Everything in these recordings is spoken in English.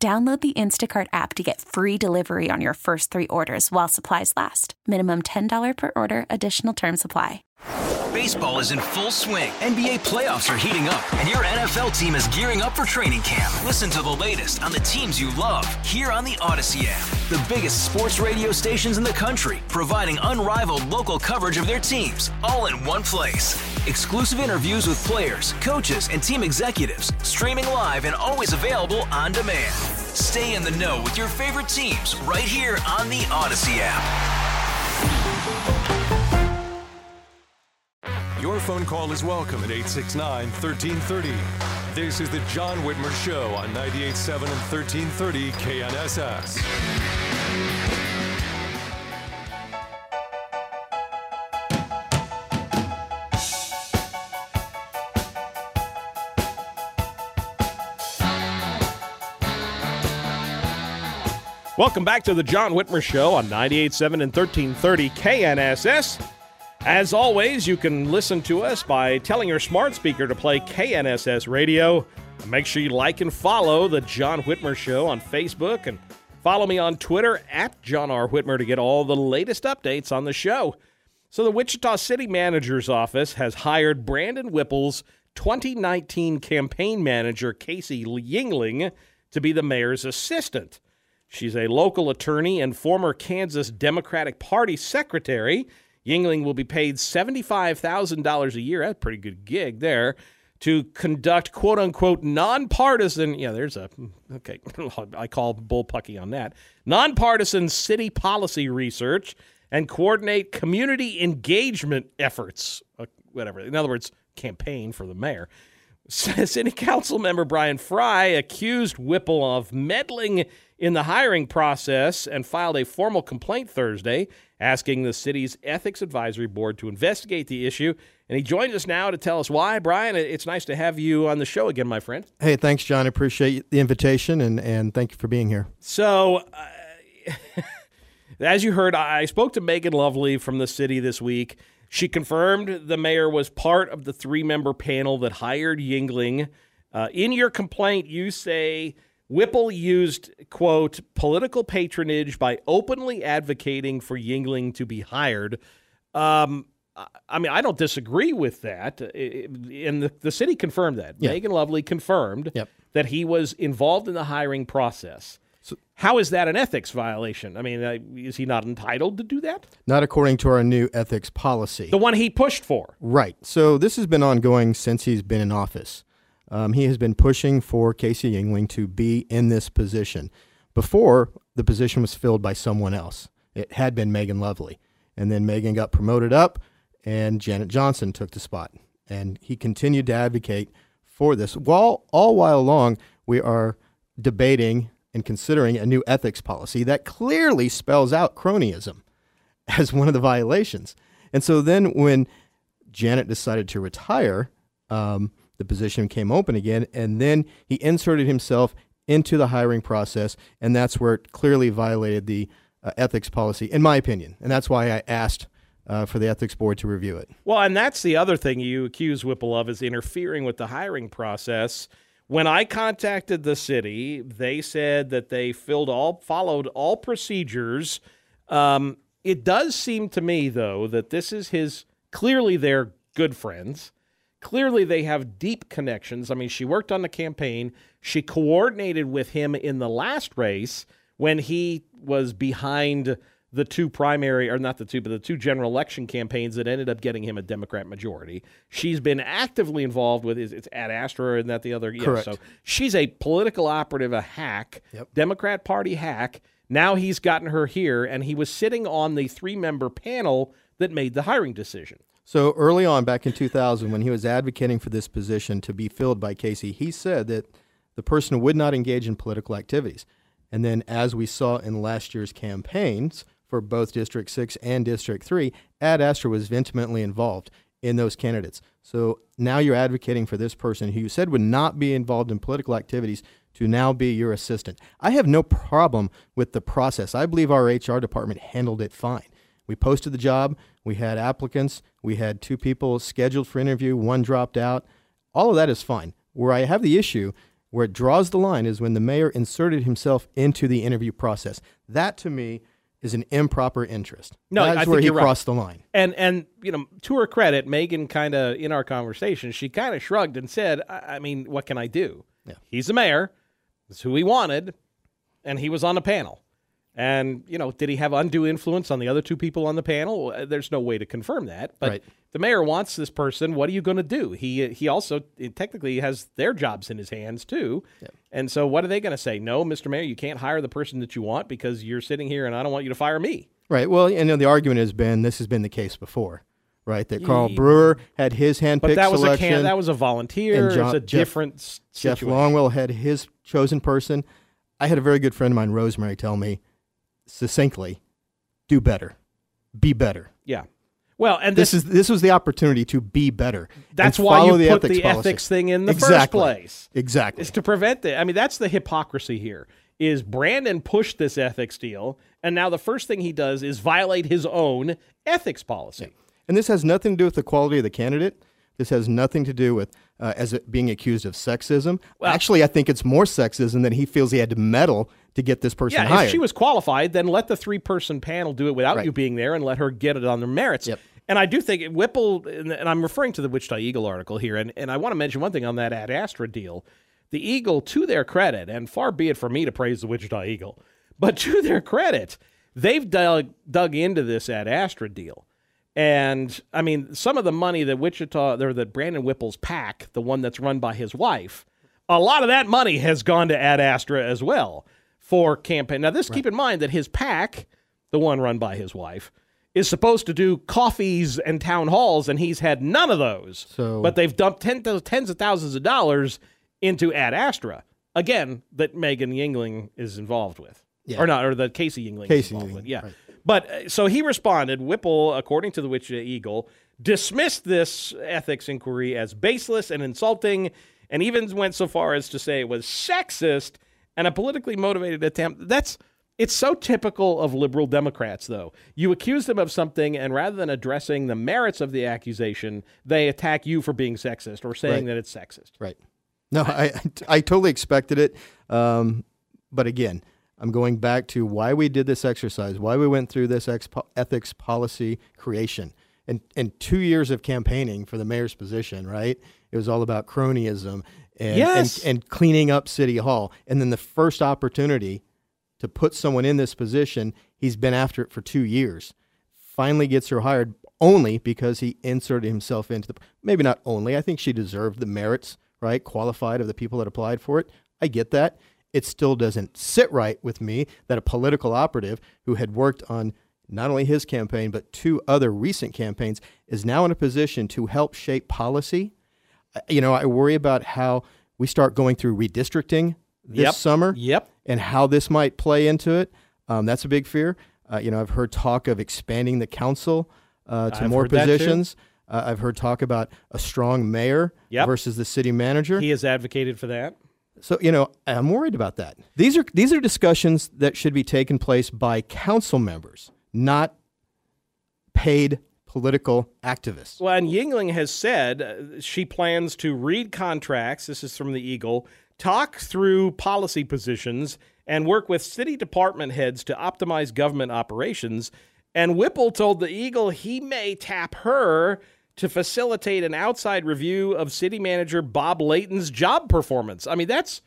Download the Instacart app to get free delivery on your first three orders while supplies last. Minimum $10 per order, additional term supply. Baseball is in full swing. NBA playoffs are heating up, and your NFL team is gearing up for training camp. Listen to the latest on the teams you love here on the Audacy app. The biggest sports radio stations in the country, providing unrivaled local coverage of their teams, all in one place. Exclusive interviews with players, coaches, and team executives, streaming live and always available on demand. Stay in the know with your favorite teams right here on the Audacy app. Your phone call is welcome at 869 1330. This is the John Whitmer Show on 98.7 and 1330 KNSS. Welcome back to the John Whitmer Show on 98.7 and 1330 KNSS. As always, you can listen to us by telling your smart speaker to play KNSS Radio. Make sure you like and follow the John Whitmer Show on Facebook and follow me on Twitter at John R. Whitmer to get all the latest updates on the show. So, the Wichita City Manager's Office has hired Brandon Whipple's 2019 campaign manager, Casey Yingling, to be the mayor's assistant. She's a local attorney and former Kansas Democratic Party secretary. Yingling will be paid $75,000 a year. That's a pretty good gig there. To conduct quote unquote nonpartisan, yeah, there's a, okay, I call bullpucky on that, nonpartisan city policy research and coordinate community engagement efforts, uh, whatever. In other words, campaign for the mayor. City Council member Bryan Frye accused Whipple of meddling in the hiring process and filed a formal complaint Thursday asking the city's ethics advisory board to investigate the issue. And he joins us now to tell us why. Brian, it's nice to have you on the show again, my friend. Hey, thanks, John. I appreciate the invitation and, and thank you for being here. So, uh, as you heard, I spoke to Megan Lovely from the city this week. She confirmed the mayor was part of the three member panel that hired Yingling. Uh, in your complaint, you say Whipple used, quote, political patronage by openly advocating for Yingling to be hired. Um, I mean, I don't disagree with that. And the, the city confirmed that. Yeah. Megan Lovely confirmed yep. that he was involved in the hiring process. So, How is that an ethics violation? I mean, uh, is he not entitled to do that? Not according to our new ethics policy. The one he pushed for. Right. So this has been ongoing since he's been in office. Um, he has been pushing for Casey Yingling to be in this position. Before, the position was filled by someone else. It had been Megan Lovely. And then Megan got promoted up, and Janet Johnson took the spot. And he continued to advocate for this. While all while long, we are debating and considering a new ethics policy that clearly spells out cronyism as one of the violations. And so then when Janet decided to retire, um, the position came open again, and then he inserted himself into the hiring process, and that's where it clearly violated the uh, ethics policy, in my opinion. And that's why I asked uh, for the ethics board to review it. Well, and that's the other thing you accuse Whipple of is interfering with the hiring process. When I contacted the city, they said that they filled all followed all procedures. Um, it does seem to me, though, that this is his clearly they're good friends. Clearly, they have deep connections. I mean, she worked on the campaign. She coordinated with him in the last race when he was behind the two primary, or not the two, but the two general election campaigns that ended up getting him a Democrat majority. She's been actively involved with is it's Ad Astra and that the other. Yeah, Correct. So she's a political operative, a hack, yep. Democrat Party hack. Now he's gotten her here, and he was sitting on the three member panel that made the hiring decision. So early on, back in 2000, when he was advocating for this position to be filled by Casey, he said that the person would not engage in political activities. And then, as we saw in last year's campaigns for both District 6 and District 3, Ad Astra was intimately involved in those candidates. So now you're advocating for this person who you said would not be involved in political activities to now be your assistant. I have no problem with the process. I believe our HR department handled it fine. We posted the job, we had applicants, we had two people scheduled for interview, one dropped out. All of that is fine. Where I have the issue, where it draws the line, is when the mayor inserted himself into the interview process. That to me is an improper interest. No, that's I where think he you're right. crossed the line. And and you know, to her credit, Megan kind of in our conversation, she kind of shrugged and said, I, "I mean, what can I do? Yeah. He's the mayor. That's who he wanted, and he was on the panel. And you know, did he have undue influence on the other two people on the panel? Uh, There's no way to confirm that. But Right. the mayor wants this person. What are you going to do? He he also technically has their jobs in his hands too. And so, what are they going to say? No, Mr. Mayor, you can't hire the person that you want because you're sitting here, and I don't want you to fire me. Right. Well, you know, the argument has been this has been the case before, right? That Carl Brewer had his handpicked But that was selection. a can- that was a volunteer. and it's a Jeff- different Jeff situation. Longwell had his chosen person. I had a very good friend of mine, Rosemary, tell me succinctly, "Do better, be better." Yeah. Well, and This this, is this was the opportunity to be better. that's why you the put ethics the policy. ethics thing in the first place. Exactly. Is to prevent it. I mean, that's the hypocrisy here. Is Brandon pushed this ethics deal, and now the first thing he does is violate his own ethics policy. And this has nothing to do with the quality of the candidate. This has nothing to do with uh, as it being accused of sexism. Well- Actually, I think it's more sexism that he feels he had to meddle to get this person Yeah, hired. if she was qualified, then let the three person panel do it without Right. you being there and let her get it on their merits. Yep. And I do think Whipple, and I'm referring to the Wichita Eagle article here, and, and I want to mention one thing on that Ad Astra deal. The Eagle, to their credit, and far be it for me to praise the Wichita Eagle, but to their credit, they've dug, dug into this Ad Astra deal. And I mean, some of the money that Wichita, or that Brandon Whipple's PAC, the one that's run by his wife, a lot of that money has gone to Ad Astra as well for campaign. Now, this keep in mind that his PAC, the one run by his wife, is supposed to do coffees and town halls, and he's had none of those. So- but they've dumped tens of thousands of dollars into Ad Astra. Again, that Megan Yingling is involved with. Yeah. Or not, or that Casey Yingling Casey is involved with. Yingling, Yeah. right. But uh, so he responded. Whipple, according to the Wichita Eagle, dismissed this ethics inquiry as baseless and insulting, and even went so far as to say it was sexist and a politically motivated attempt. That's it's so typical of liberal Democrats, though. You accuse them of something, and rather than addressing the merits of the accusation, they attack you for being sexist or saying Right. that it's sexist. Right. No, I I totally expected it. Um, but again, I'm going back to why we did this exercise, why we went through this ethics policy creation, and and two years of campaigning for the mayor's position. Right. It was all about cronyism and Yes. and, and cleaning up City Hall, and then the first opportunity to put someone in this position, he's been after it for two years. Finally gets her hired only because he inserted himself into the. Maybe not only. I think she deserved the merits, right? Qualified of the people that applied for it. I get that. It still doesn't sit right with me that a political operative who had worked on not only his campaign but two other recent campaigns is now in a position to help shape policy. You know, I worry about how we start going through redistricting this Yep. summer Yep. and how this might play into it. Um, that's a big fear. Uh, you know, I've heard talk of expanding the council uh, to I've more heard that too. positions. Uh, I've heard talk about a strong mayor Yep. versus the city manager. He has advocated for that. So you know, I'm worried about that. These are these are discussions that should be taken place by council members, not paid political activists. Well, and Yingling has said uh, she plans to read contracts. This is from the Eagle. Talk through policy positions and work with city department heads to optimize government operations. And Whipple told the Eagle he may tap her to facilitate an outside review of city manager Bob Layton's job performance. I mean, that's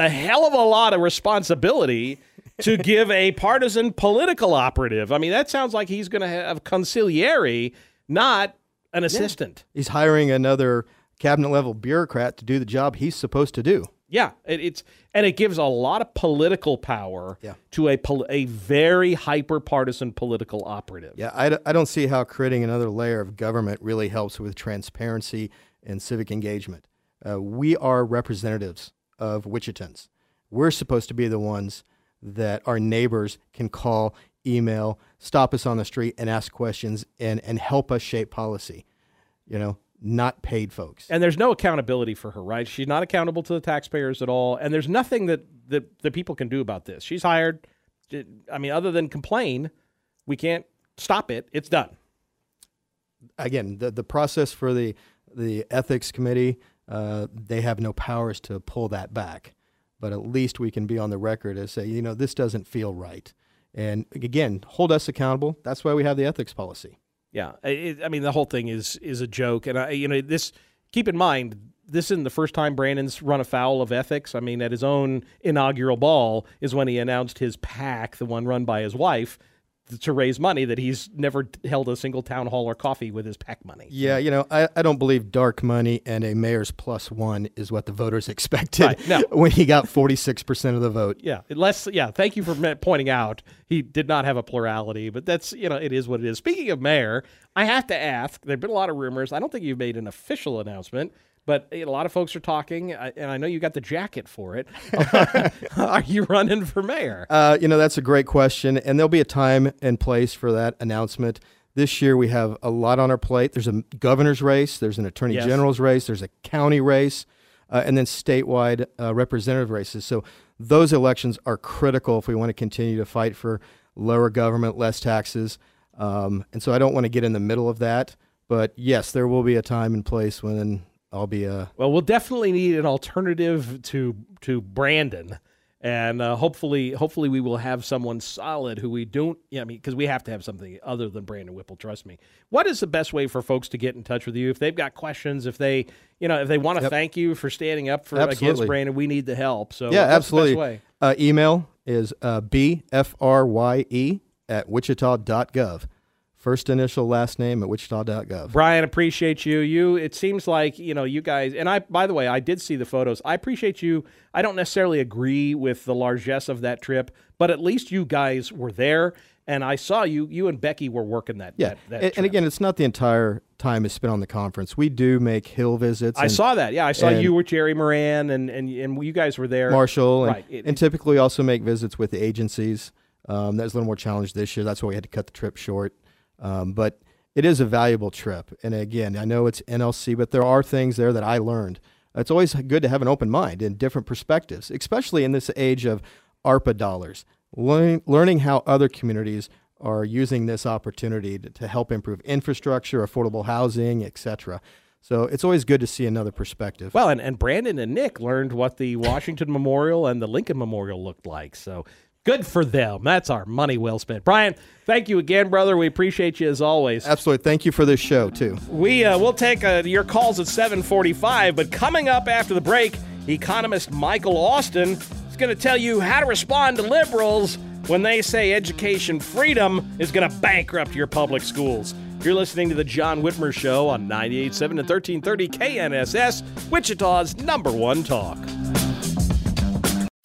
a hell of a lot of responsibility to give a partisan political operative. I mean, that sounds like he's going to have consigliere, not an assistant. He's hiring another cabinet level bureaucrat to do the job he's supposed to do. Yeah, it, it's and it gives a lot of political power Yeah. to a pol- a very hyper partisan political operative. Yeah, I, d- I don't see how creating another layer of government really helps with transparency and civic engagement. Uh, we are representatives of Wichitans. We're supposed to be the ones that our neighbors can call, email, stop us on the street and ask questions and, and help us shape policy. You know, not paid folks. And there's no accountability for her, right? She's not accountable to the taxpayers at all. And there's nothing that, the, that people can do about this. She's hired. I mean, other than complain, we can't stop it. It's done. Again, the, the process for the, the ethics committee, uh, they have no powers to pull that back. But at least we can be on the record and say, you know, this doesn't feel right. And again, hold us accountable. That's why we have the ethics policy. Yeah, it, I mean the whole thing is is a joke, and I, you know this. Keep in mind, this isn't the first time Brandon's run afoul of ethics. I mean, at his own inaugural ball is when he announced his PAC, the one run by his wife, to raise money that he's never held a single town hall or coffee with his PAC money. Yeah, you know, I, I don't believe dark money and a mayor's plus one is what the voters expected right. no. when he got 46% of the vote. Yeah, less, yeah, thank you for pointing out he did not have a plurality, but that's, you know, it is what it is. Speaking of mayor, I have to ask, there have been a lot of rumors. I don't think you've made an official announcement but a lot of folks are talking, and I know you got the jacket for it. are you running for mayor? Uh, you know, that's a great question, and there'll be a time and place for that announcement. This year, we have a lot on our plate. There's a governor's race, there's an attorney yes. general's race, there's a county race, uh, and then statewide uh, representative races. So those elections are critical if we want to continue to fight for lower government, less taxes. Um, and so I don't want to get in the middle of that. But yes, there will be a time and place when I'll be uh well. We'll definitely need an alternative to to Brandon, and uh, hopefully, hopefully we will have someone solid who we don't. Yeah, I mean, because we have to have something other than Brandon Whipple. Trust me. What is the best way for folks to get in touch with you if they've got questions? If they, you know, if they want to yep. thank you for standing up for absolutely. against Brandon, we need the help. So yeah, absolutely. Uh, email is uh, bfrye at wichita.gov. First initial, last name at wichita.gov. Bryan, appreciate you. You, it seems like, you know, you guys, and I, by the way, I did see the photos. I appreciate you. I don't necessarily agree with the largesse of that trip, but at least you guys were there. And I saw you, you and Becky were working that. Yeah. That, that and, and, again, it's not the entire time is spent on the conference. We do make hill visits. I saw that. Yeah. I saw you with Jerry Moran and, and, and you guys were there. Marshall. And, right. It, and typically also make visits with the agencies. Um, that was a little more challenged this year. That's why we had to cut the trip short. Um, but it is a valuable trip. And again, I know it's NLC, but there are things there that I learned. It's always good to have an open mind and different perspectives, especially in this age of ARPA dollars. Learning, learning how other communities are using this opportunity to, to help improve infrastructure, affordable housing, etc. So it's always good to see another perspective. Well, and, and Brandon and Nick learned what the Washington Memorial and the Lincoln Memorial looked like. So Good for them. That's our money well spent. Bryan, thank you again, brother. We appreciate you as always. Absolutely. Thank you for this show too. We uh, we'll take uh, your calls at 7:45, but coming up after the break, economist Michael Austin is going to tell you how to respond to liberals when they say education freedom is going to bankrupt your public schools. You're listening to the John Whitmer Show on 98.7 and 1330 KNSS, Wichita's number one talk.